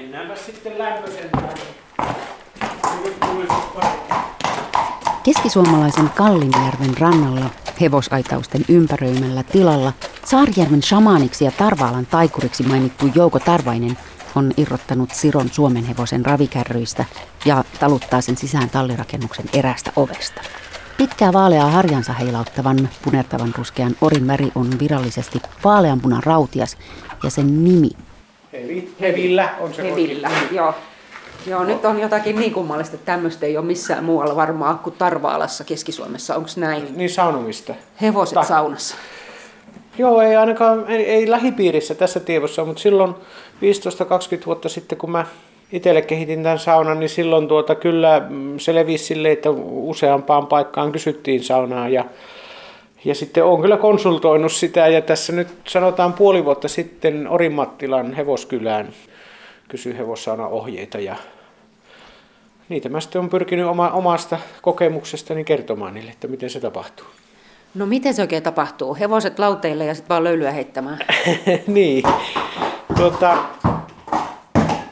Mennäänpä sitten lämpöisempään. Keskisuomalaisen Kallinjärven rannalla hevosaitausten ympäröimällä tilalla Saarijärven shamaaniksi ja Tarvaalan taikuriksi mainittu Jouko Tarvainen on irrottanut Siron suomenhevosen ravikärryistä ja taluttaa sen sisään tallirakennuksen erästä ovesta. Pitkää vaaleaa harjansa heilauttavan punertavan ruskean orin väri on virallisesti vaaleanpunan rautias ja sen nimi Eli hevillä on se Hevillä, joo. Joo, nyt on jotakin niin kummallista, että tämmöistä ei ole missään muualla varmaan kuin Tarvaalassa Keski-Suomessa. Onko näin? Niin saunomista. Hevoset Tai- saunassa. Joo, ei ainakaan, ei, ei lähipiirissä tässä tiedossa, mutta silloin 15-20 vuotta sitten, kun mä itselle kehitin tämän saunan, niin silloin tuota, kyllä mm, se levisi silleen, että useampaan paikkaan kysyttiin saunaa ja, ja sitten olen kyllä konsultoinut sitä ja tässä nyt sanotaan puoli vuotta sitten Orimattilan hevoskylään kysyi hevossauna ohjeita ja niitä mä sitten olen pyrkinyt oma, omasta kokemuksestani kertomaan niille, että miten se tapahtuu. No miten se oikein tapahtuu? Hevoset lauteille ja sitten vaan löylyä heittämään. niin. Tuota,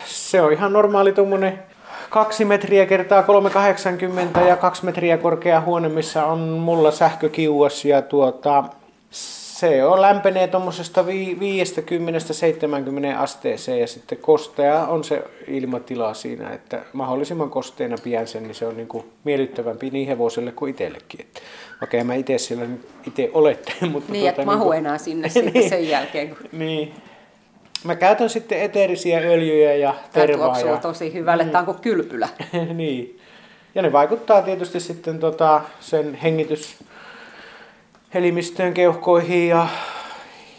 se on ihan normaali tuommoinen kaksi metriä kertaa 380 ja kaksi metriä korkea huone, missä on mulla sähkökiuas ja tuota, se on lämpenee tuommoisesta 50-70 asteeseen ja sitten kostea on se ilmatila siinä, että mahdollisimman kosteena pidän sen, niin se on niin kuin miellyttävämpi niin hevoselle kuin itsellekin. Että, en mä itse siellä itse olette, mutta Niin, että tuota, mahu kuin- enää sinne sitten Niin. sen jälkeen, kun niin. Mä käytän sitten eteerisiä öljyjä ja tämä tervaa. tuoksuu Ja, tosi hyvälle. Tämä on kuin kylpylä. niin. Ja ne vaikuttaa tietysti sitten tota sen hengityselimistöön, keuhkoihin ja,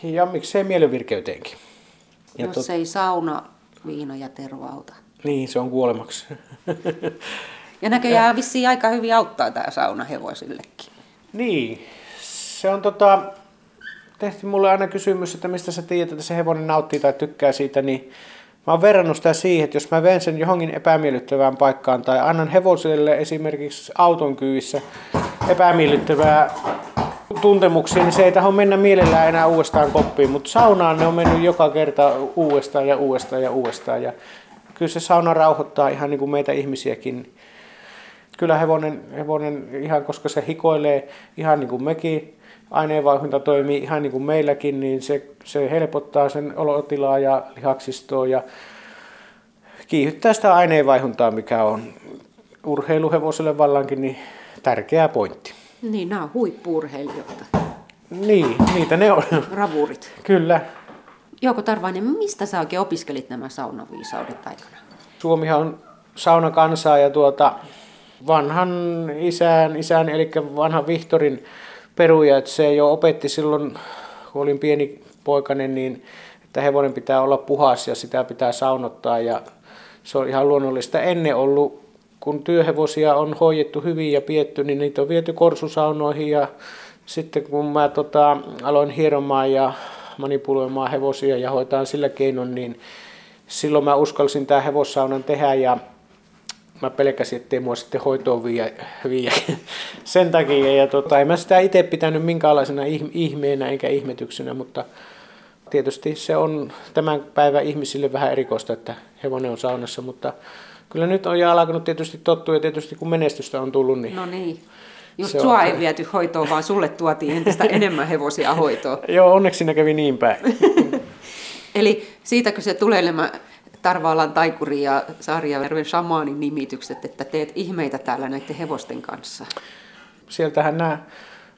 ja miksei mielenvirkeyteenkin. Ja Jos tot, ei sauna, viina ja terva auta. niin, se on kuolemaksi. Ja näköjään vissiin aika hyvin auttaa tämä sauna hevosillekin. niin, se on tota, tehty mulle aina kysymys, että mistä sä tiedät, että se hevonen nauttii tai tykkää siitä, niin mä oon verrannut sitä siihen, että jos mä ven sen johonkin epämiellyttävään paikkaan tai annan hevoselle esimerkiksi auton kyyvissä epämiellyttävää tuntemuksia, niin se ei taho mennä mielellään enää uudestaan koppiin, mutta saunaan ne on mennyt joka kerta uudestaan ja uudestaan ja uudestaan ja kyllä se sauna rauhoittaa ihan niin kuin meitä ihmisiäkin. Kyllä hevonen, hevonen ihan koska se hikoilee ihan niin kuin mekin, aineenvaihdunta toimii ihan niin kuin meilläkin, niin se, se helpottaa sen olotilaa ja lihaksistoa ja kiihdyttää sitä aineenvaihduntaa, mikä on urheiluhevoselle vallankin niin tärkeä pointti. Niin, nämä on huippuurheilijoita. Niin, niitä ne on. Ravurit. Kyllä. Jouko Tarvainen, mistä sä oikein opiskelit nämä saunaviisaudet aikana? Suomihan on saunakansaa ja tuota, vanhan isän, isän eli vanhan Vihtorin peruja, että se jo opetti silloin, kun olin pieni poikainen, niin että hevonen pitää olla puhas ja sitä pitää saunottaa. Ja se on ihan luonnollista. Ennen ollut, kun työhevosia on hoidettu hyvin ja pietty, niin niitä on viety korsusaunoihin. Ja sitten kun mä tota, aloin hieromaan ja manipuloimaan hevosia ja hoitaa sillä keinon, niin silloin mä uskalsin tämän hevossaunan tehdä. Ja mä pelkäsin, ettei mua sitten hoitoon viiä, viiä. sen takia. Ja tota, en mä sitä itse pitänyt minkäänlaisena ih- ihmeenä eikä ihmetyksenä, mutta tietysti se on tämän päivän ihmisille vähän erikoista, että hevonen on saunassa, mutta kyllä nyt on jo alkanut tietysti tottua ja tietysti kun menestystä on tullut, niin No niin. Just Se sua on- ei viety hoitoon, vaan sulle tuotiin entistä enemmän hevosia hoitoon. joo, onneksi siinä kävi niin päin. Eli siitäkö se tulee Tarvaalan taikuri ja Saarijärven shamaanin nimitykset, että teet ihmeitä täällä näiden hevosten kanssa. Sieltähän nämä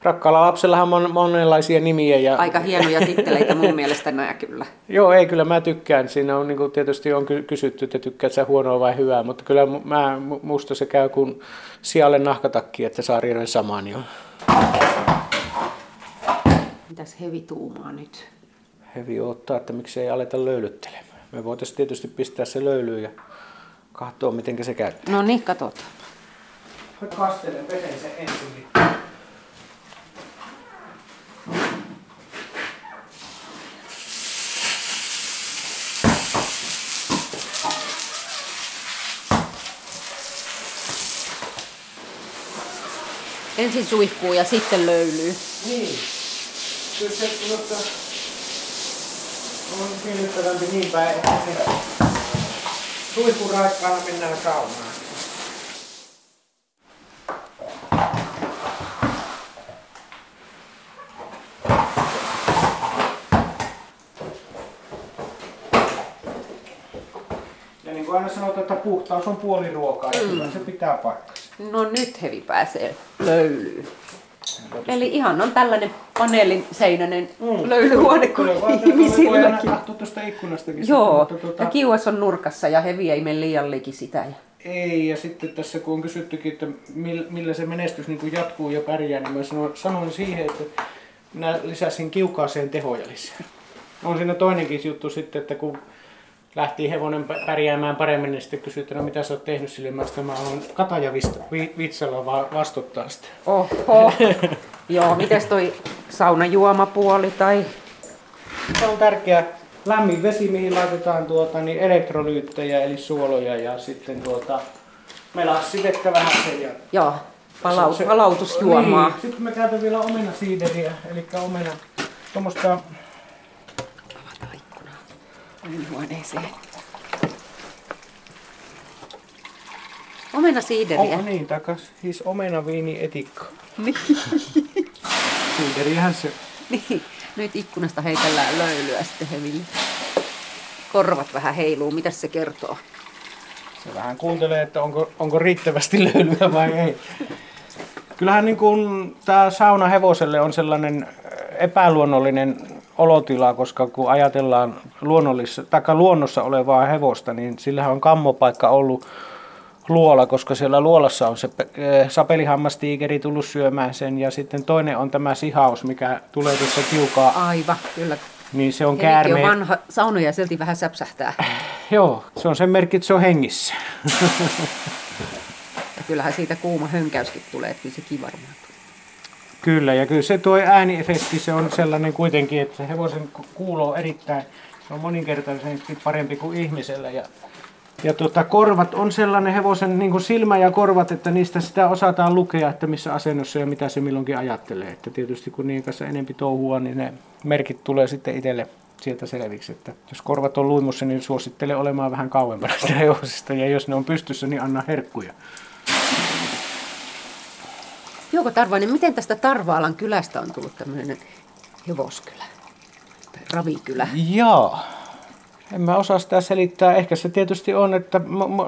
rakkaalla lapsellahan on monenlaisia nimiä ja Aika hienoja titteleitä mun mielestä nämä kyllä. Joo, ei, kyllä mä tykkään. Siinä on niin kuin, tietysti on ky- kysytty, että tykkäät sä huonoa vai hyvää, mutta kyllä mä, mu- musta se käy kuin sijalle nahkatakki, että Saarijärven samaani on. Mitäs hevi tuumaa nyt? Hevi ottaa, että miksei aleta löylyttelemään. Me voitaisiin tietysti pistää se löylyyn ja katsoa, miten se käy. No niin, katsotaan. Kastelen, pesen sen ensin. Ensin suihkuu ja sitten löylyy. Niin. Kyllä se minusta on miellyttävämpi niin päin, että se suihkuraikkaana mennään saunaan. Ja niin kuin aina sanotaan, että puhtaus on puoli ruokaa ja kyllä se pitää paikkansa. No nyt Hevi pääsee löylyyn. Eli ihan on tällainen paneelin seinäinen mm. löylyhuone kuin ihmisilläkin. Katso tuosta ikkunastakin. Joo, Mutta tuota, ja kiuas on nurkassa ja Hevi ei mene liian liki sitä. Ja... Ei, ja sitten tässä kun on kysyttykin, että mil- millä se menestys niin kuin jatkuu ja pärjää, niin mä sanoin, sanoin siihen, että minä lisäsin kiukaaseen tehoja lisää. On siinä toinenkin juttu sitten, että kun lähti hevonen pä- pärjäämään paremmin, niin sitten kysyi, että no mitä sä oot tehnyt sille, mä sitten mä haluan katajavitsalla va- vastuttaa sitä. Oho. Joo, mites toi saunajuomapuoli tai... Se on tärkeä lämmin vesi, mihin laitetaan tuota, niin elektrolyyttejä eli suoloja ja sitten tuota, melassivettä vähän sen ja Joo, palau- se- palautusjuomaa. Niin. Sitten mä käytän vielä omenasiideriä, eli omena, tuommoista huoneeseen. Omena siideriä. Oh, niin, takas. Siis omena, viini, etikka. Niin. Siiderihän se. niin. Nyt ikkunasta heitellään löylyä sitten Heville. Korvat vähän heiluu. Mitäs se kertoo? Se vähän kuuntelee, että onko, onko riittävästi löylyä vai ei. Kyllähän niin kuin tämä sauna hevoselle on sellainen epäluonnollinen olotila, koska kun ajatellaan luonnollis- taikka luonnossa olevaa hevosta, niin sillähän on kammopaikka ollut luola, koska siellä luolassa on se eh, sapelihammastiikeri tullut syömään sen ja sitten toinen on tämä sihaus, mikä tulee tuossa kiukaa, Aivan, kyllä. niin se on Hevikin on käärmeen. vanha saunoja ja silti vähän säpsähtää. Joo, se on sen merkki, että se on hengissä. Kyllähän siitä kuuma hönkäyskin tulee, että kyllä sekin varmaan tulee. Kyllä, ja kyllä se tuo ääniefekti, se on sellainen kuitenkin, että se hevosen ku- kuulo erittäin, se on moninkertaisesti parempi kuin ihmisellä. Ja, ja tuota, korvat on sellainen hevosen niin kuin silmä ja korvat, että niistä sitä osataan lukea, että missä asennossa ja mitä se milloinkin ajattelee. Että tietysti kun niiden kanssa enempi touhua, niin ne merkit tulee sitten itselle sieltä selviksi. Että jos korvat on luimussa, niin suosittelen olemaan vähän kauempana sitä hevosesta. Ja jos ne on pystyssä, niin anna herkkuja. Jouko Tarvainen, miten tästä Tarvaalan kylästä on tullut tämmöinen hevoskylä? Tai ravikylä? Joo. En mä osaa sitä selittää. Ehkä se tietysti on, että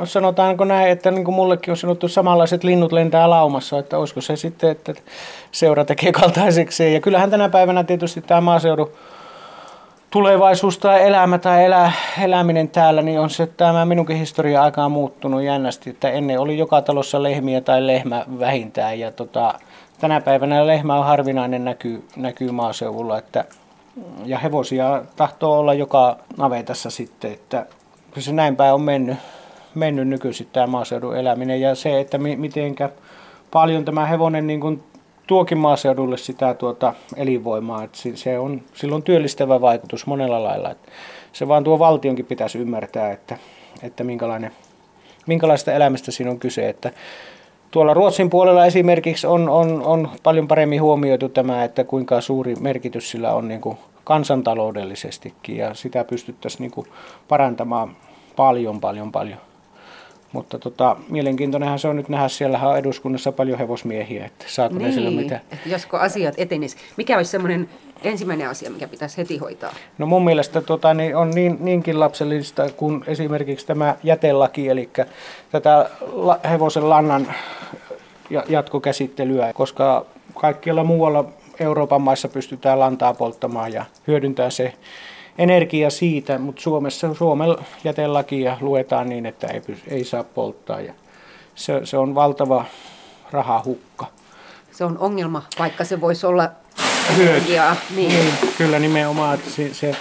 sanotaanko näin, että niin kuin mullekin on sanottu, samanlaiset linnut lentää laumassa, että olisiko se sitten, että seura tekee kaltaiseksi. Ja kyllähän tänä päivänä tietysti tämä maaseudun tulevaisuus tai elämä tai elä, eläminen täällä, niin on se, että tämä minunkin historia aika on muuttunut jännästi, että ennen oli joka talossa lehmiä tai lehmä vähintään. Ja tota, tänä päivänä lehmä on harvinainen näkyy, näkyy maaseudulla, että ja hevosia tahtoo olla joka navetassa sitten, että kyllä se näin päin on mennyt, mennyt nykyisin tämä maaseudun eläminen. Ja se, että mi, mitenkä paljon tämä hevonen niin kuin tuokin maaseudulle sitä tuota elinvoimaa, että se on, sillä on työllistävä vaikutus monella lailla. Että se vaan tuo valtionkin pitäisi ymmärtää, että, että minkälainen, minkälaista elämästä siinä on kyse. Että tuolla Ruotsin puolella esimerkiksi on, on, on paljon paremmin huomioitu tämä, että kuinka suuri merkitys sillä on niin kuin kansantaloudellisestikin ja sitä pystyttäisiin niin kuin parantamaan paljon, paljon, paljon. Mutta tota, mielenkiintoinenhan se on nyt nähdä, siellä on eduskunnassa paljon hevosmiehiä, että saako ne sillä mitä. että josko asiat etenis. Mikä olisi semmoinen ensimmäinen asia, mikä pitäisi heti hoitaa? No mun mielestä tota, niin on niin, niinkin lapsellista kuin esimerkiksi tämä jätelaki, eli tätä la, hevosen lannan ja- jatkokäsittelyä, koska kaikkialla muualla Euroopan maissa pystytään lantaa polttamaan ja hyödyntää se energia siitä, mutta Suomessa Suomen jätelakia luetaan niin, että ei, pysy, ei saa polttaa ja se, se on valtava rahahukka. Se on ongelma, vaikka se voisi olla energiaa. Niin. Niin, kyllä nimenomaan, että se, se,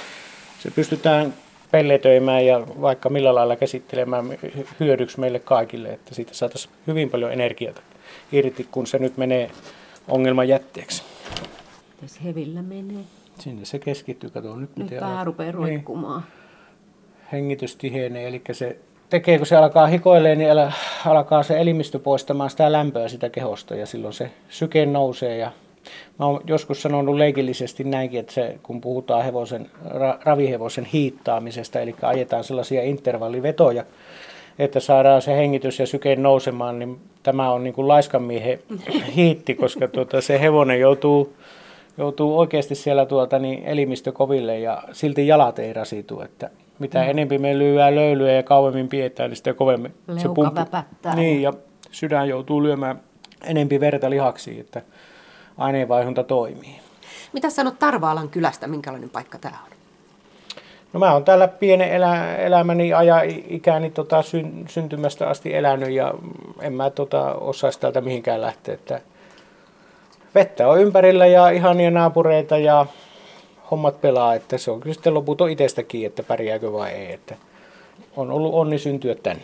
se pystytään pelletöimään ja vaikka millä lailla käsittelemään hy- hyödyksi meille kaikille, että siitä saataisiin hyvin paljon energiaa irti, kun se nyt menee ongelman jätteeksi. Jos hevillä menee. Sinne se keskittyy, kato nyt Nyt miten pää rupeaa Niin, roikkumaan. hengitys tihenee, eli se tekee, kun se alkaa hikoilee, niin alkaa se elimistö poistamaan sitä lämpöä sitä kehosta ja silloin se syke nousee ja Mä oon joskus sanonut leikillisesti näinkin, että se, kun puhutaan hevosen, ra, ravihevosen hiittaamisesta, eli ajetaan sellaisia intervallivetoja, että saadaan se hengitys ja syke nousemaan, niin tämä on niin kuin laiskan miehen hiitti, koska tuota, se hevonen joutuu, joutuu oikeasti siellä tuota, niin elimistö koville ja silti jalat ei rasitu. Että mitä mm. enempi me lyödään löylyä ja kauemmin pidetään, niin sitä kovemmin Leuka se pumppu. väpättää. Niin, ja sydän joutuu lyömään enempi verta lihaksiin, että aineenvaihunta toimii. Mitä sanot Tarvaalan kylästä, minkälainen paikka tämä on? No mä oon täällä pienen elä, elämäni aja ikäni tota, syn, syntymästä asti elänyt ja en mä tota, osaisi täältä mihinkään lähteä. Että vettä on ympärillä ja ihania naapureita ja hommat pelaa, että se on kyllä sitten loputon itsestäkin, että pärjääkö vai ei. Että on ollut onni syntyä tänne.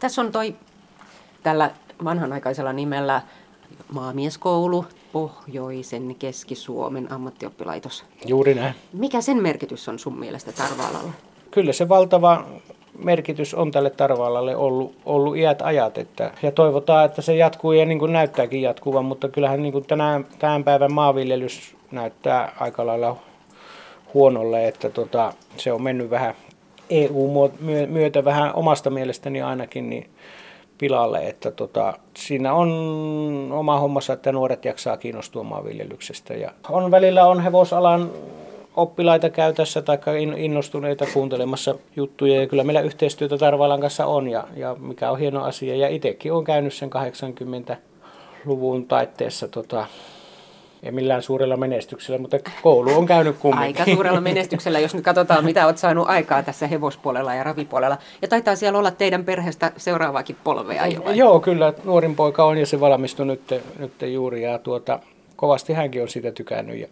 Tässä on toi tällä vanhanaikaisella nimellä maamieskoulu, Pohjoisen Keski-Suomen ammattioppilaitos. Juuri näin. Mikä sen merkitys on sun mielestä Tarvaalalla? Kyllä se valtava merkitys on tälle Tarvaalalle ollut, ollut iät ajat. Että, ja toivotaan, että se jatkuu ja niin kuin näyttääkin jatkuvan, mutta kyllähän niin kuin tänään, tämän päivän maanviljelys näyttää aika lailla huonolle, että tota, se on mennyt vähän EU-myötä vähän omasta mielestäni ainakin niin pilalle, että tota, siinä on oma hommassa, että nuoret jaksaa kiinnostua maanviljelyksestä. Ja on välillä on hevosalan oppilaita käytössä tai innostuneita kuuntelemassa juttuja ja kyllä meillä yhteistyötä Tarvaalan kanssa on ja, ja mikä on hieno asia. Ja itsekin olen käynyt sen 80-luvun taitteessa tota, ei millään suurella menestyksellä, mutta koulu on käynyt kumminkin. Aika suurella menestyksellä, jos nyt katsotaan, mitä olet saanut aikaa tässä hevospuolella ja ravipuolella. Ja taitaa siellä olla teidän perheestä seuraavaakin polvea jo. Vai? Joo, kyllä. Nuorin poika on ja se valmistui nyt, nyt juuri. Ja tuota, kovasti hänkin on siitä tykännyt. Ja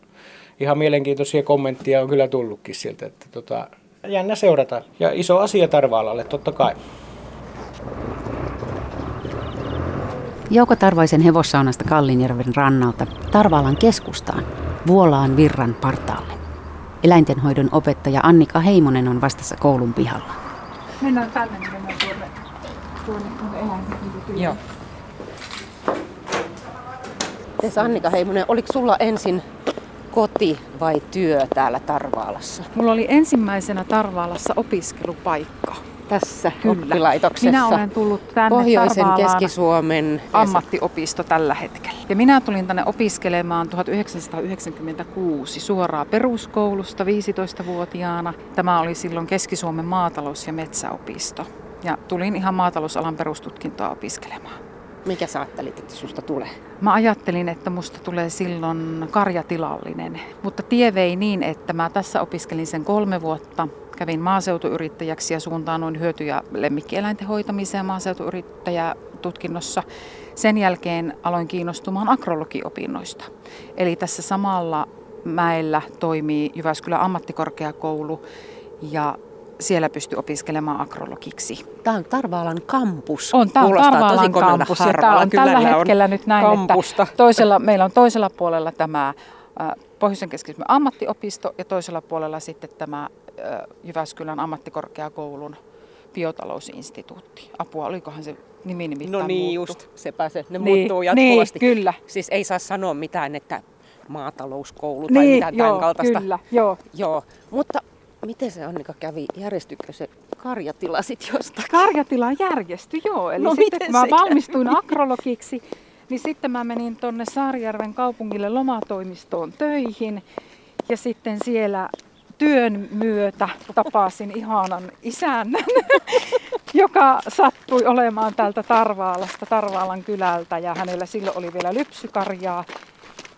ihan mielenkiintoisia kommentteja on kyllä tullutkin sieltä. Että tota, jännä seurata. Ja iso asia Tarvaalalle, totta kai. Jouko Tarvaisen hevossaunasta Kallinjärven rannalta Tarvaalan keskustaan, Vuolaan virran partaalle. Eläintenhoidon opettaja Annika Heimonen on vastassa koulun pihalla. Mennään tänne, niin mennään tuonne, tuonne, tuonne eläinten Joo. Annika Heimonen, oliko sulla ensin koti vai työ täällä Tarvaalassa? Mulla oli ensimmäisenä Tarvaalassa opiskelupaikka. Tässä Kyllä. oppilaitoksessa. Minä olen tullut tänne Pohjoisen Keski-Suomen ammattiopisto tällä hetkellä. Ja minä tulin tänne opiskelemaan 1996 suoraan peruskoulusta 15-vuotiaana. Tämä oli silloin Keski-Suomen maatalous- ja metsäopisto. Ja tulin ihan maatalousalan perustutkintoa opiskelemaan. Mikä sä ajattelit, että susta tulee? Mä ajattelin, että musta tulee silloin karjatilallinen, mutta tie vei niin, että mä tässä opiskelin sen kolme vuotta. Kävin maaseutuyrittäjäksi ja suuntaanoin hyöty- ja lemmikkieläinten hoitamiseen maaseutuyrittäjätutkinnossa. Sen jälkeen aloin kiinnostumaan agrologiopinnoista. Eli tässä samalla mäellä toimii Jyväskylän ammattikorkeakoulu ja siellä pystyi opiskelemaan agrologiksi. Tämä on Tarvaalan kampus. On, tämä on Kuulostaa Tarvaalan kampus ja tämä on tällä hetkellä nyt näin, kampusta. että toisella, meillä on toisella puolella tämä äh, Pohjoisen keski ammattiopisto ja toisella puolella sitten tämä äh, Jyväskylän ammattikorkeakoulun biotalousinstituutti. Apua, olikohan se nimi nimittäin No niin muuttu? just, sepä se. Ne Niin, muuttuu jatkuvasti. Niin, kyllä. Siis ei saa sanoa mitään, että maatalouskoulu tai Niin, mitään joo, tämän kaltaista. kyllä, joo. Joo, mutta miten se Annika kävi? Järjestykö se karjatila sit jostakin? Karjatila järjestyi, joo. Eli No sitten miten kun mä kävi? valmistuin agrologiksi, niin sitten mä menin tonne Saarijärven kaupungille lomatoimistoon töihin. Ja sitten siellä työn myötä tapasin ihanan isännän, joka sattui olemaan täältä Tarvaalasta, Tarvaalan kylältä. Ja hänellä silloin oli vielä lypsykarjaa.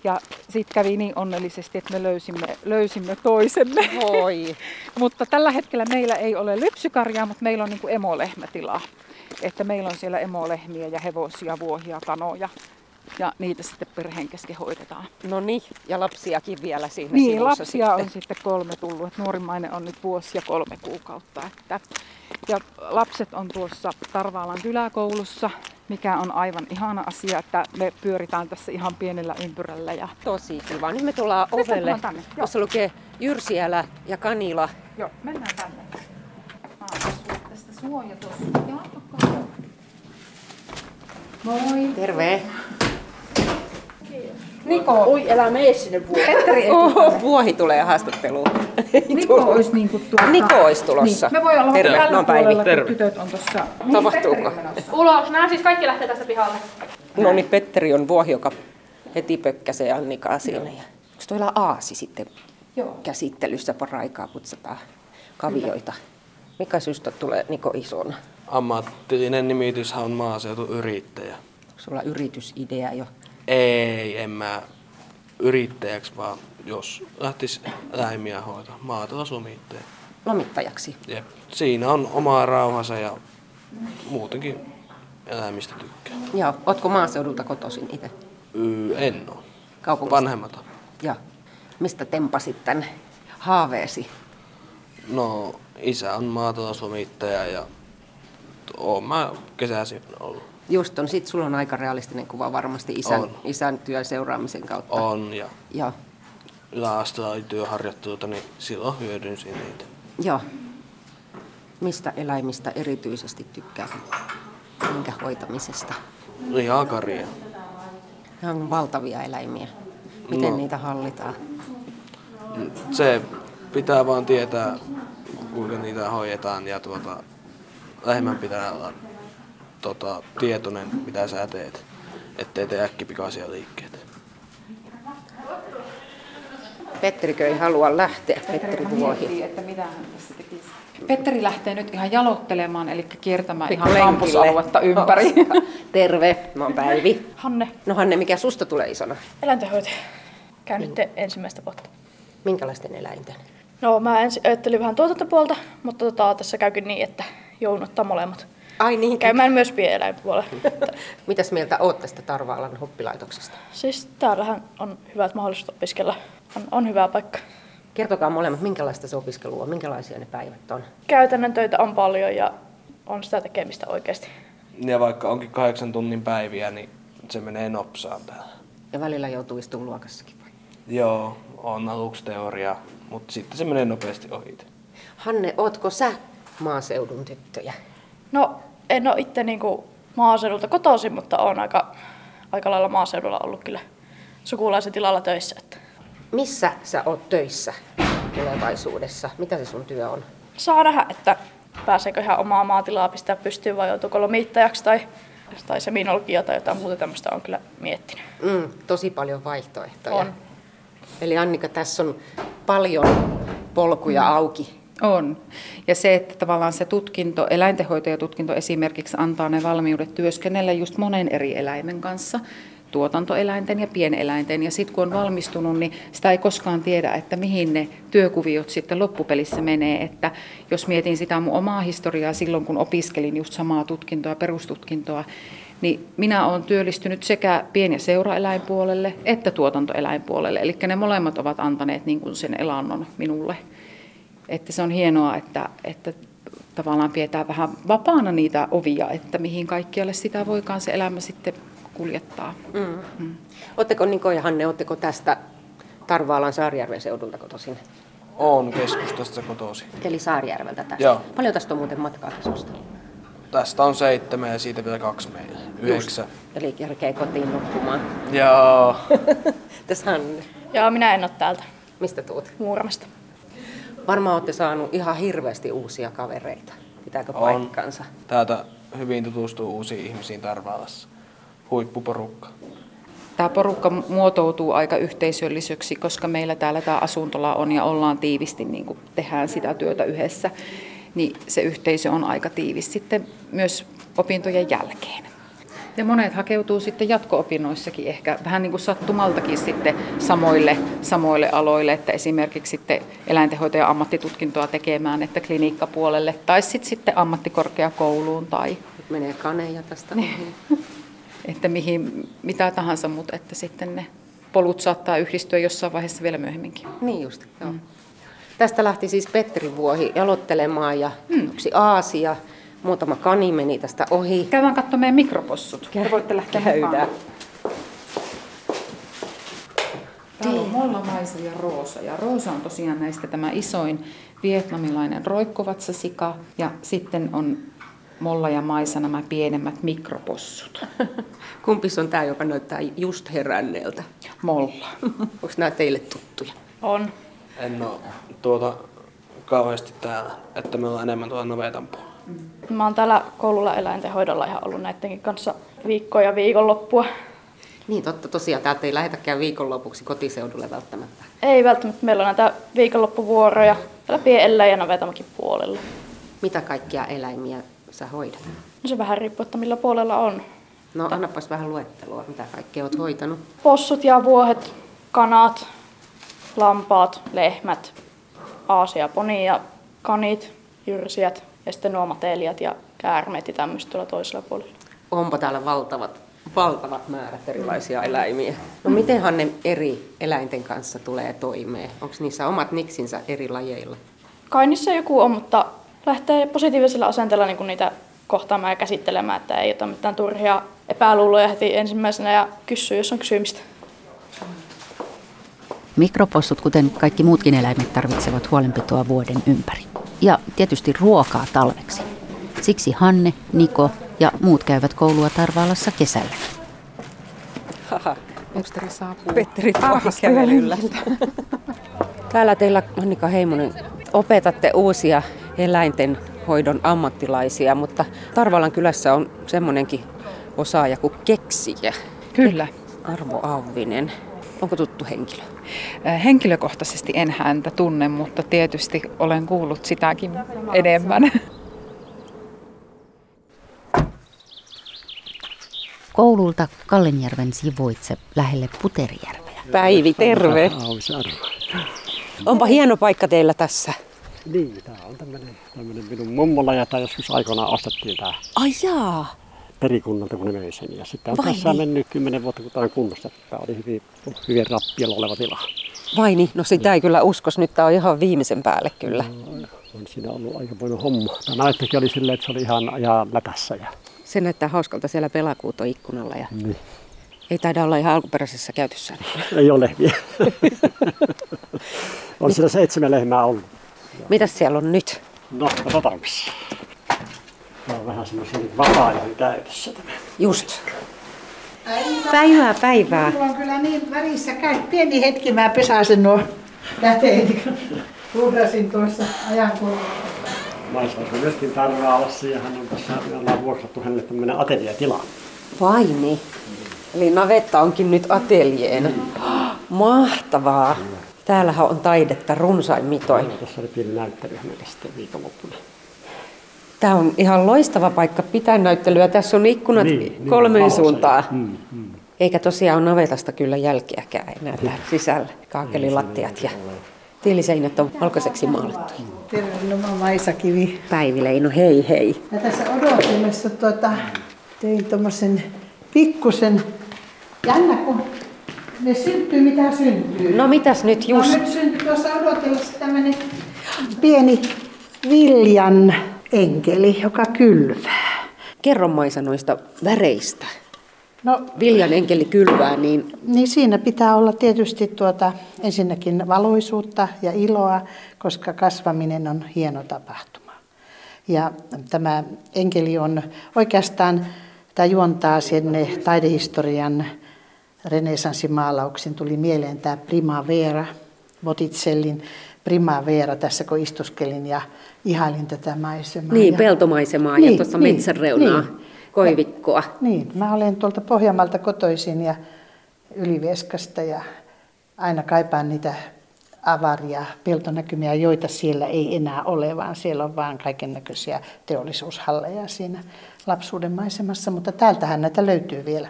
Ja sitten kävi niin onnellisesti, että me löysimme, löysimme toisemme. Voi. Mutta tällä hetkellä meillä ei ole lypsykarjaa, mutta meillä on niin kuin emolehmätila. Että meillä on siellä emolehmiä ja hevosia, vuohia, kanoja. Ja niitä sitten perheen kesken hoidetaan. No niin, ja lapsiakin vielä siinä Niin, lapsia sitten. on sitten kolme tullut. että Nuorimmainen on nyt vuosi ja kolme kuukautta. Että. Ja lapset on tuossa Tarvaalan kyläkoulussa, mikä on aivan ihana asia, että me pyöritään tässä ihan pienellä ympyrällä. Ja... Tosi kiva. Nyt me tullaan Nyt ovelle, tullaan tänne, joo. jossa lukee Jyrsiälä ja Kanila. Joo, mennään tänne. Mä tästä suoja tuossa. Moi. Terve. Niko, Oi, älä mene sinne vuoteen. Petteri ei Oho, vuohi tulee haastatteluun. Niko olisi niin kuin tuota... Niko olisi tulossa. Niin, me voi olla Terve, tällä no puolella, kun Terve. tytöt on tuossa. Mihin Tapahtuuko? Ulos, nämä siis kaikki lähtee tästä pihalle. No niin, Petteri on vuohi, joka heti pökkäsee Annikaa siinä. Ja... Onko tuolla aasi sitten Joo. käsittelyssä paraikaa putsataan kavioita? Mikä syystä tulee Niko isona? Ammatillinen nimityshän on maaseutuyrittäjä. Onko sulla yritysidea jo? Ei, en mä yrittäjäksi, vaan jos lähtis eläimiä hoitaa, maatalousomittaja. Lomittajaksi. Jep. Siinä on oma rauhansa ja muutenkin eläimistä tykkää. Joo. Ootko maaseudulta kotoisin itse? Yy, en oo. Kaupungista? Vanhemmat on. Joo. Mistä tempasit tän haaveesi? No, isä on maatalousomittaja ja oon mä kesäisin ollut. Just on, sit sulla on aika realistinen kuva varmasti isän, On. isän työn seuraamisen kautta. On ja Joo. yläasteella oli työharjoitteluita, niin silloin hyödynsin niitä. Joo. Mistä eläimistä erityisesti tykkää? Minkä hoitamisesta? Ihan karia. Ne on valtavia eläimiä. Miten No. niitä hallitaan? Se pitää vaan tietää, kuinka niitä hoidetaan ja tuota, vähemmän pitää olla tota, tietoinen, mitä sä teet, ettei tee äkkipikaisia liikkeitä. Petterikö ei halua lähteä, Petteri Vuohi. että mitä hän tässä tekisi. Petteri lähtee nyt ihan jalottelemaan, eli kiertämään ihan Pikku lenkille. kampusaluetta ympäri. Terve, mä oon Päivi. Hanne, No Hanne, mikä susta tulee isona? eläintenhoitaja. Käyn nyt ensimmäistä vuotta. Minkälaisten eläinten? No mä ensin ajattelin vähän tuotantopuolta, mutta tota, tässä käykin niin, että joudun ottaa molemmat. Ai niin, Käymään myös pieneläinpuolella. Mitäs mieltä oot tästä Tarvaalan oppilaitoksesta? siis täällähän on hyvät mahdollisuudet opiskella. On, on hyvä paikka. Kertokaa molemmat, minkälaista se opiskelu on, minkälaisia ne päivät on. Käytännön töitä on paljon ja on sitä tekemistä oikeasti. Ja vaikka onkin kahdeksan tunnin päiviä, niin se menee nopsaan täällä. Ja välillä joutuu istumaan luokassakin. vai? Joo, on aluksi teoria, mutta sitten se menee nopeasti ohi. Hanne, ootko sä maaseudun tyttöjä? No, en ole itse niinku maaseudulta kotoisin, mutta on aika, aika lailla maaseudulla ollut kyllä sukulaisen tilalla töissä. Että Missä sä oot töissä tulevaisuudessa? Mitä se sun työ on? saa nähdä, että pääseekö ihan omaa maatilaa pistää pystyyn vai joutuuko lomittajaksi tai, tai seminologia tai jotain muuta tämmöistä on kyllä miettinyt. Mm, tosi paljon vaihtoehtoja. On. Eli Annika, tässä on paljon polkuja auki. On. Ja se, että tavallaan se tutkinto, eläintenhoitajatutkinto esimerkiksi antaa ne valmiudet työskennellä just monen eri eläimen kanssa, tuotantoeläinten ja pieneläinten. Ja sitten kun on valmistunut, niin sitä ei koskaan tiedä, että mihin ne työkuviot sitten loppupelissä menee. Että jos mietin sitä mun omaa historiaa silloin, kun opiskelin just samaa tutkintoa, perustutkintoa, niin minä olen työllistynyt sekä pien- ja seuraeläinpuolelle että tuotantoeläinpuolelle. Eli ne molemmat ovat antaneet niin kuin sen elannon minulle. Että se on hienoa, että, että tavallaan pidetään vähän vapaana niitä ovia, että mihin kaikkialle sitä voikaan se elämä sitten kuljettaa. Mm. Mm. Oletteko Niko ja Hanne, oletteko tästä Tarvaalan Saarijärven seudulta kotoisin? On keskustasta kotosi. Eli Saarijärveltä tästä. Joo. Paljon tästä on muuten matkaa tasosta? Tästä on seitsemän ja siitä vielä kaksi meillä. Yhdeksän. Eli kerkee kotiin nukkumaan. Joo. Tässä Hanne. Ja minä en ole täältä Mistä tuut? Muuramasta. Varmaan olette saanut ihan hirveästi uusia kavereita. Pitääkö On. paikkansa? Täältä hyvin tutustuu uusiin ihmisiin Tarvaalassa. Huippuporukka. Tämä porukka muotoutuu aika yhteisölliseksi, koska meillä täällä tämä asuntola on ja ollaan tiivisti, niin kuin tehdään sitä työtä yhdessä, niin se yhteisö on aika tiivis sitten myös opintojen jälkeen. Ja monet hakeutuu sitten jatko-opinnoissakin ehkä vähän niin kuin sattumaltakin sitten samoille, samoille aloille, että esimerkiksi sitten eläintenhoitajan ammattitutkintoa tekemään, että klinikkapuolelle tai sitten, sitten ammattikorkeakouluun tai menee kaneja tästä ohi. että mihin, mitä tahansa, mutta että sitten ne polut saattaa yhdistyä jossain vaiheessa vielä myöhemminkin. Niin just, joo. Mm. Tästä lähti siis Petteri Vuohi jalottelemaan ja mm. yksi Aasia, muutama kani meni tästä ohi. Käydään katsomaan meidän mikropossut. Te voitte lähteä Käydään. mukaan. Täällä on Molla, Maisa ja Roosa. Ja Roosa on tosiaan näistä tämä isoin vietnamilainen roikkovatsasika. Ja sitten on Molla ja Maisa nämä pienemmät mikropossut. Kumpis on tämä, joka näyttää just heränneeltä? Molla. Onko nämä teille tuttuja? On. En ole tuota kauheasti täällä, että me ollaan enemmän tuolla navetan puolella. Mä oon täällä koululla eläintenhoidolla ihan ollut näidenkin kanssa viikkoja viikonloppua. Niin totta, tosiaan täältä ei lähetäkään viikonlopuksi kotiseudulle välttämättä. Ei välttämättä, meillä on näitä viikonloppuvuoroja täällä pienellä ja Navetamakin puolella. Mitä kaikkia eläimiä sä hoidat? No se vähän riippuu, että millä puolella on. No annapas vähän luettelua, mitä kaikkea oot hoitanut. Possut ja vuohet, kanat, lampaat, lehmät, aasia, poni ja kanit, jyrsijät ja sitten nuo matelijat ja käärmeet ja tämmöistä tuolla toisella puolella. Onpa täällä valtavat, valtavat määrät erilaisia eläimiä. No mitenhan ne eri eläinten kanssa tulee toimeen? Onko niissä omat niksinsä eri lajeilla? Kainissa joku on, mutta lähtee positiivisella asenteella niin niitä kohtaamaan ja käsittelemään, että ei ota mitään turhia epäluuloja heti ensimmäisenä ja kysyy, jos on kysymistä. Mikropossut, kuten kaikki muutkin eläimet, tarvitsevat huolenpitoa vuoden ympäri. Tietysti ruokaa talveksi. Siksi Hanne, Niko ja muut käyvät koulua Tarvaalassa kesällä. Haha, Petteri saapuu. Petteri kävelyllä. Täällä teillä, Annika Heimonen, opetatte uusia eläinten hoidon ammattilaisia, mutta Tarvalan kylässä on semmoinenkin osaaja kuin keksijä, Kyllä. Arvo Auvinen. Onko tuttu henkilö? Henkilökohtaisesti en häntä tunne, mutta tietysti olen kuullut sitäkin enemmän. Koululta Kallenjärven sivuitse lähelle Puterijärveä. Päivi, terve. Onpa hieno paikka teillä tässä. Niin, tämä on tämmöinen, tämmöinen minun mummola ja tämä joskus aikoinaan ostettiin tämä Ai jaa. Perikunnalta, kun ne möi sen. Ja sitten on Vai tässä niin? mennyt kymmenen vuotta, kun tämä on kunnossa. Tämä oli hyvin, hyvin rappiolla oleva tila. Vai niin? No sitä ei kyllä uskos. Nyt tää on ihan viimeisen päälle kyllä. On siinä ollut aika paljon homma. Tämä naittakin oli silleen, että se oli ihan, ihan lätässä. Ja, Se näyttää hauskalta siellä pelakuuto ikkunalla ja niin. ei taida olla ihan alkuperäisessä käytössä. Ei ole vielä. on siellä seitsemän lehmää ollut. Mitäs siellä on nyt? No, katsotaanko. Tämä on vähän semmoisia nyt vapaa-ajan käytössä tämä. Just. Päivää, päivää. Mulla on kyllä niin välissä käy. Pieni hetki mä pesasin nuo läteeni, kun uhrasin tuossa ajankulua. Maissa asuu myöskin Tarvaalassa ja hän on tässä, me ollaan vuokrattu hänelle tämmöinen ateliatila. Vai niin? Eli navetta onkin nyt ateljeena. Mahtavaa. Täällähän on taidetta runsain mitoin. Tässä oli pieni näyttely hänelle sitten viikonloppuna. Tämä on ihan loistava paikka pitää näyttelyä. Tässä on ikkunat Niin, kolmeen valossa ja- suuntaan. Mm, mm. Eikä tosiaan ole navetasta kyllä jälkeäkään enää täällä sisällä. Kaakelilattiat ja tiiliseinät on valkoiseksi maalattu. Terve, no mä oon Maisa Kivi. Päivi Leino, hei hei. Ja tässä odottimessa tuota, tein tommosen pikkusen, jännä kun ne syntyy mitä syntyy. No mitäs nyt just? No nyt syntyi tuossa odotellessa tämmönen pieni viljan enkeli, joka kylvää. Kerro Maisa noista väreistä. No Viljan enkeli kylvää, niin Niin siinä pitää olla tietysti tuota, ensinnäkin valoisuutta ja iloa, koska kasvaminen on hieno tapahtuma. Ja tämä enkeli on oikeastaan, tämä juontaa sinne taidehistorian renesanssimaalauksin tuli mieleen tämä Primavera, Botticellin Primavera tässä kun istuskelin ja ihailin tätä maisemaa. niin, ja, peltomaisemaa ja tuossa metsän reunaa, niin. koivikkoa. Niin, mä olen tuolta Pohjanmaalta kotoisin ja Ylivieskasta ja aina kaipaan niitä avaria peltonäkymiä, joita siellä ei enää ole, vaan siellä on vaan kaiken näköisiä teollisuushalleja siinä lapsuuden maisemassa, mutta täältähän näitä löytyy vielä.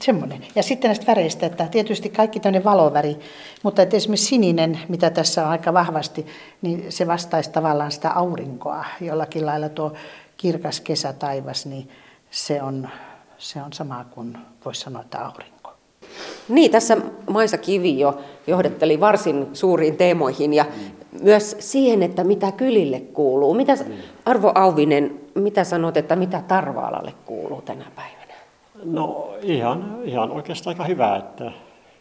Semmoinen. Ja sitten näistä väreistä, että tietysti kaikki tämmöinen valoväri, mutta että esimerkiksi sininen, mitä tässä on aika vahvasti, niin se vastaisi tavallaan sitä aurinkoa. Jollakin lailla tuo kirkas kesätaivas, niin se on, se on sama kuin voisi sanoa, että aurinko. Niin, tässä Maisa Kivi jo johdatteli varsin suuriin teemoihin ja myös siihen, että mitä kylille kuuluu. Mitä, Arvo Auvinen, mitä sanot, että mitä Tarvaalalle kuuluu tänä päivänä? No ihan, ihan oikeastaan aika hyvä, että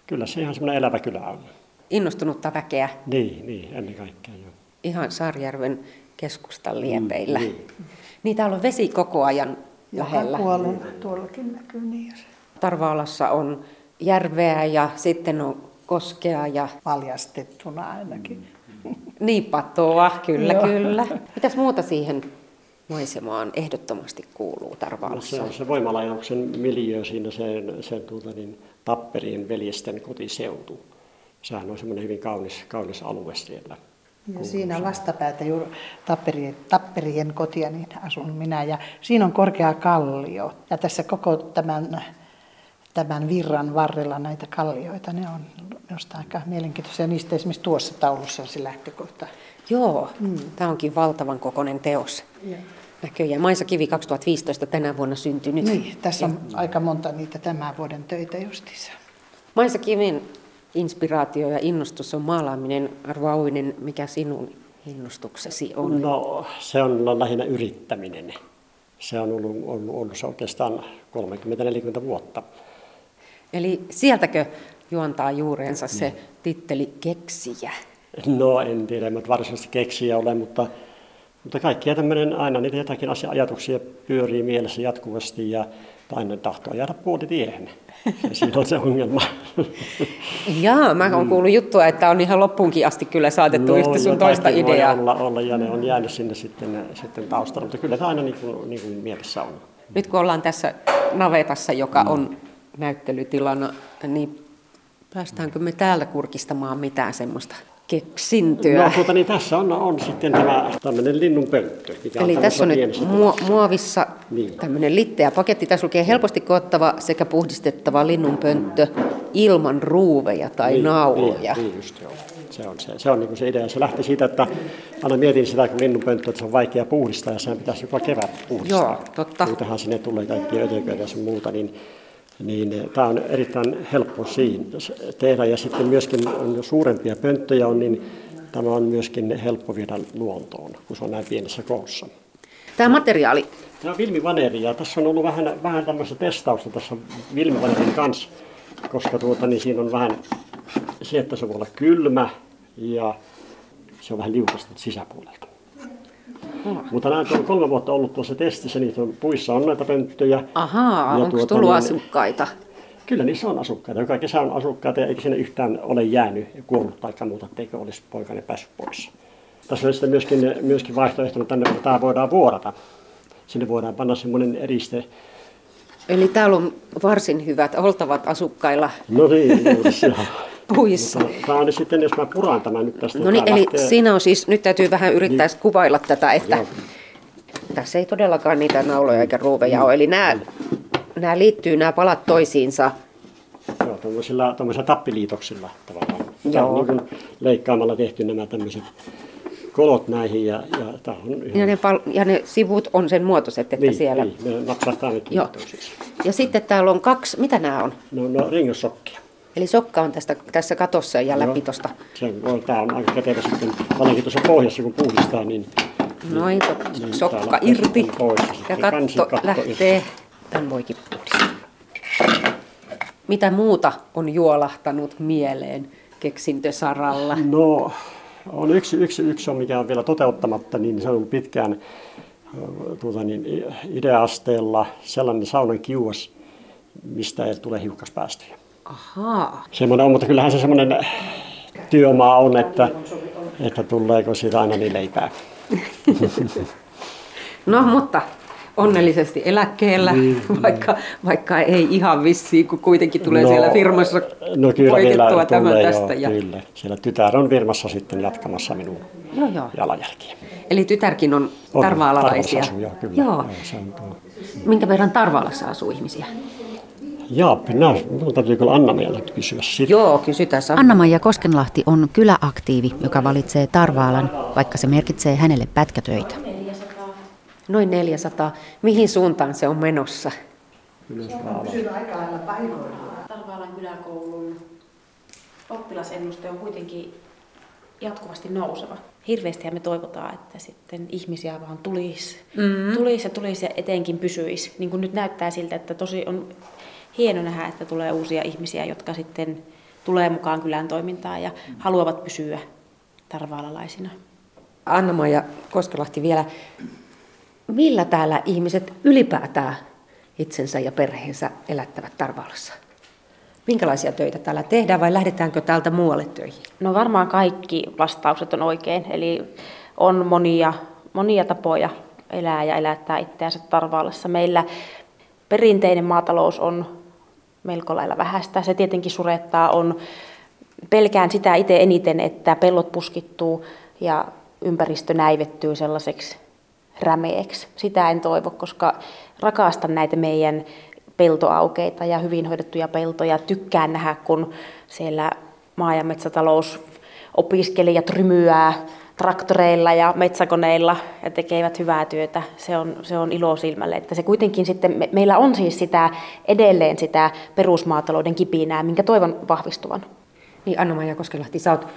kyllä se ihan semmoinen elävä kylä on. Innostunutta väkeä Niin, niin, ennen kaikkea joo. ihan Saarijärven keskustan liepeillä. Mm, niin. niin. täällä on vesi koko ajan Joka lähellä. puolella tuollakin näkyy niin. Tarvaalassa on järveä ja sitten on koskea ja Valjastettuna ainakin. niin patoa, kyllä Joo. kyllä. Mitäs muuta siihen maisemaan ehdottomasti kuuluu No se Tarvaalassa? on se voimalaitoksen miljö siinä sen, sen tuota, niin, tapperien veljesten kotiseutu. Sehän on semmoinen hyvin kaunis, kaunis alue siellä. Ja siinä vastapäätä juuri tapperien, tapperien kotia niin asun minä ja siinä on korkea kallio. Ja tässä koko tämän, tämän virran varrella näitä kallioita, ne on jostain aika mielenkiintoisia. Niistä esimerkiksi tuossa taulussa on se lähtökohta. Joo, mm. tämä onkin valtavan kokoinen teos. Ja. Näköjään Maisa Kivi 2015 tänä vuonna syntynyt. Niin, tässä on aika monta niitä tämän vuoden töitä justiinsa. Maisa Kivin inspiraatio ja innostus on maalaaminen. Arvo Auinen, mikä sinun innostuksesi on? No se on lähinnä yrittäminen. Se on ollut, ollut, ollut se oikeastaan 30-40 vuotta. Eli sieltäkö juontaa juurensa se titteli keksijä? No en tiedä, en varsinaisesti keksiä ole, mutta, mutta kaikkia tämmöinen, aina niitä jotakin asia, ajatuksia pyörii mielessä jatkuvasti ja aina tahtoo jäädä puolitiehen. Ja siinä on se ongelma. Jaa, mä oon kuullut juttua, että on ihan loppuunkin asti kyllä saatettu no, yhtä sun jotakin toista voi ideaa. Olla, olla, ja ne on jäänyt sinne sitten, sitten taustalle, mutta kyllä tämä aina niin kuin, niin kuin mielessä on. Nyt kun ollaan tässä navetassa, joka on näyttelytilana, niin päästäänkö me täältä kurkistamaan mitään semmoista keksintöä? No tuota, niin tässä on, on sitten tämä tämmöinen linnunpönttö. Mikä Eli tässä on nyt muovissa Niin. tämmöinen litteä paketti. Tässä lukee helposti koottava sekä puhdistettava linnunpönttö ilman ruuveja tai Niin, nauloja. Niin, niin just joo. Se on, se, se, on niin se idea. Se lähti siitä, että aina mietin sitä, kun linnunpönttö, että se on vaikea puhdistaa ja sehän pitäisi joka kevät puhdistaa. Joo, totta. Muutenhan sinne tulee kaikkia ötököitä ja sun muuta, niin, niin tämä on erittäin helppo siinä tehdä. Ja sitten myöskin on jo suurempia pönttöjä on, niin tämä on myöskin helppo viedä luontoon, kun se on näin pienessä koossa. Tämä materiaali, Tämä on Vilmivaneri ja tässä on ollut vähän, vähän tämmöistä testausta tässä Vilmivanerin kanssa, koska tuota, niin siinä on vähän se, että se voi olla kylmä ja se on vähän liukasta sisäpuolelta. Mutta näitä on kolme vuotta ollut tuossa testissä, niitä on, puissa on näitä pönttöjä. ahaa, Ja onko tuota tullut niin- asukkaita? Kyllä niissä on asukkaita. Joka kesä on asukkaita ja eikä sinne yhtään ole jäänyt ja kuollut tai muuta, etteikö olisi poikainen päässyt pois. Tässä on sitten myöskin, myöskin vaihtoehtona tänne, että tämä voidaan vuorata. Sinne voidaan panna semmoinen eriste, Eli täällä on varsin hyvät oltavat asukkailla No niin. puissa. Tämä on nyt sitten, jos mä puran tämän nyt tästä. No niin, eli lähtee- siinä on siis, nyt täytyy vähän yrittää Niin. kuvailla tätä, että Joo. tässä ei todellakaan niitä nauloja eikä ruuveja ole. Eli nämä, nämä liittyy nämä palat toisiinsa. Joo, tuommoisilla, tuommoisilla tappiliitoksilla tavallaan. Tämä Joo. on niin kuin leikkaamalla tehty nämä tämmöiset kolot näihin ja, ja tämä on ihan... Ja ne, pal- ja ne sivut on sen muotoiset, että niin, siellä... niin, ne napsahtaa nyt Joo. toisiinsa. Ja sitten täällä on kaksi, mitä nämä on? No, no ringossokkia. Eli sokka on tästä, tässä katossa ja läpi on, tämä on aika kätevä sitten, varsinkin tuossa pohjassa kun puhdistaa, niin Noin, to, Niin, sokka irti pois ja katto kansikatto lähtee. Tämän voikin puhdistaa. Mitä muuta on juolahtanut mieleen keksintösaralla? No, on yksi, yksi, yksi on, mikä on vielä toteuttamatta, niin se on ollut pitkään ö, tuota, niin, i- idea-asteella sellainen saunan kiuas, mistä ei tule hiukkaspäästöjä. Ahaa. Semmoinen on, mutta kyllähän se semmoinen työmaa on, että, että tuleeko siitä aina niin leipää. No, mutta onnellisesti eläkkeellä, vaikka, vaikka ei ihan vissiin, kun kuitenkin tulee No, siellä firmassa no kyllä vielä tämän tulee, tästä. Joo, ja... kyllä. Siellä tytär on firmassa sitten jatkamassa minun Joo, joo. jalanjälkiä. Eli tytärkin on, On, tarvaalalaisia. Tarvassa asuu, joo, kyllä. Joo. Joo, se on tuo. Minkä verran Tarvaalassa asuu ihmisiä? Joo, minä, minun täytyy kyllä Anna mieltä kysyä sitä. Joo, kysytään. Anna-Maija Koskenlahti on kyläaktiivi, joka valitsee Tarvaalan, vaikka se merkitsee hänelle pätkätöitä. Noin 400. Mihin suuntaan se on menossa? Tarvaalan kyläkoulun oppilasennuste on kuitenkin jatkuvasti nouseva. Hirveästi me toivotaan, että sitten ihmisiä vaan tulisi, mm-hmm. tulisi ja tulisi ja etenkin pysyisi. Niin kuin nyt näyttää siltä, että tosi on hieno nähdä, että tulee uusia ihmisiä, jotka sitten tulee mukaan kylän toimintaan ja haluavat pysyä tarvaalalaisina. Anna-Maija Koskelahti vielä. Millä täällä ihmiset ylipäätään itsensä ja perheensä elättävät Tarvaalassa? Minkälaisia töitä täällä tehdään vai lähdetäänkö täältä muualle töihin? No varmaan kaikki vastaukset on oikein. Eli on monia, monia tapoja elää ja elättää itseänsä Tarvaalassa. Meillä perinteinen maatalous on melko lailla vähäistä. Se tietenkin surettaa. On, pelkään sitä itse eniten, että pellot puskittuu ja ympäristö näivettyy sellaiseksi rämeeksi. Sitä en toivo, koska rakastan näitä meidän peltoaukeita ja hyvin hoidettuja peltoja. Tykkään nähdä, kun siellä maa- ja metsätalous opiskelijat rymyää traktoreilla ja metsäkoneilla ja tekevät hyvää työtä. Se on, se on ilo silmälle, että se kuitenkin sitten, me, meillä on siis sitä, edelleen sitä perusmaatalouden kipinää, minkä toivon vahvistuvan. Niin Anna-Maija Koskelahti, sä oot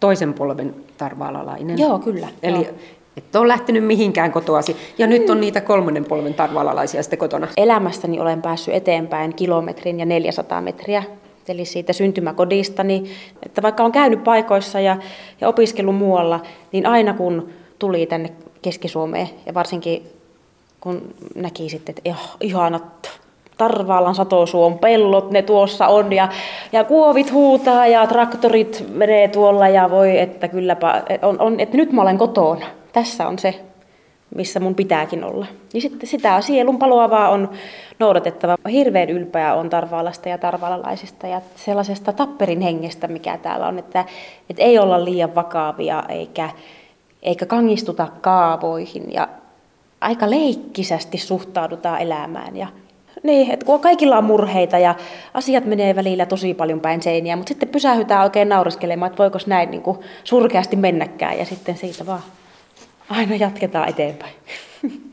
toisen polven tarvaalalainen. Joo, kyllä. Eli joo. et ole lähtenyt mihinkään kotoasi. Ja nyt on niitä kolmannen polven tarvaalalaisia sitten kotona. Elämästäni olen päässyt eteenpäin kilometrin ja 400 metriä eli siitä syntymäkodistani, että vaikka on käynyt paikoissa ja, ja opiskellut muualla, niin aina kun tuli tänne Keski-Suomeen ja varsinkin kun näki sitten, että oh, ihanat Tarvaalan satosuon pellot, ne tuossa on ja, ja kuovit huutaa ja traktorit menee tuolla ja voi, että kylläpä, on, on, että nyt mä olen kotona. Tässä on se missä mun pitääkin olla. Niin sitten sitä sielun paloavaa on noudatettava. Hirveän ylpeä on Tarvaalasta ja tarvaalalaisista ja sellaisesta tapperin hengestä, mikä täällä on, että, että ei olla liian vakaavia eikä, eikä kangistuta kaavoihin ja aika leikkisästi suhtaudutaan elämään ja niin, että kun kaikilla on murheita ja asiat menee välillä tosi paljon päin seiniä, mutta sitten pysähytään oikein nauriskelemaan, että voiko näin niin kuin surkeasti mennäkään ja sitten siitä vaan aina jatketaan eteenpäin.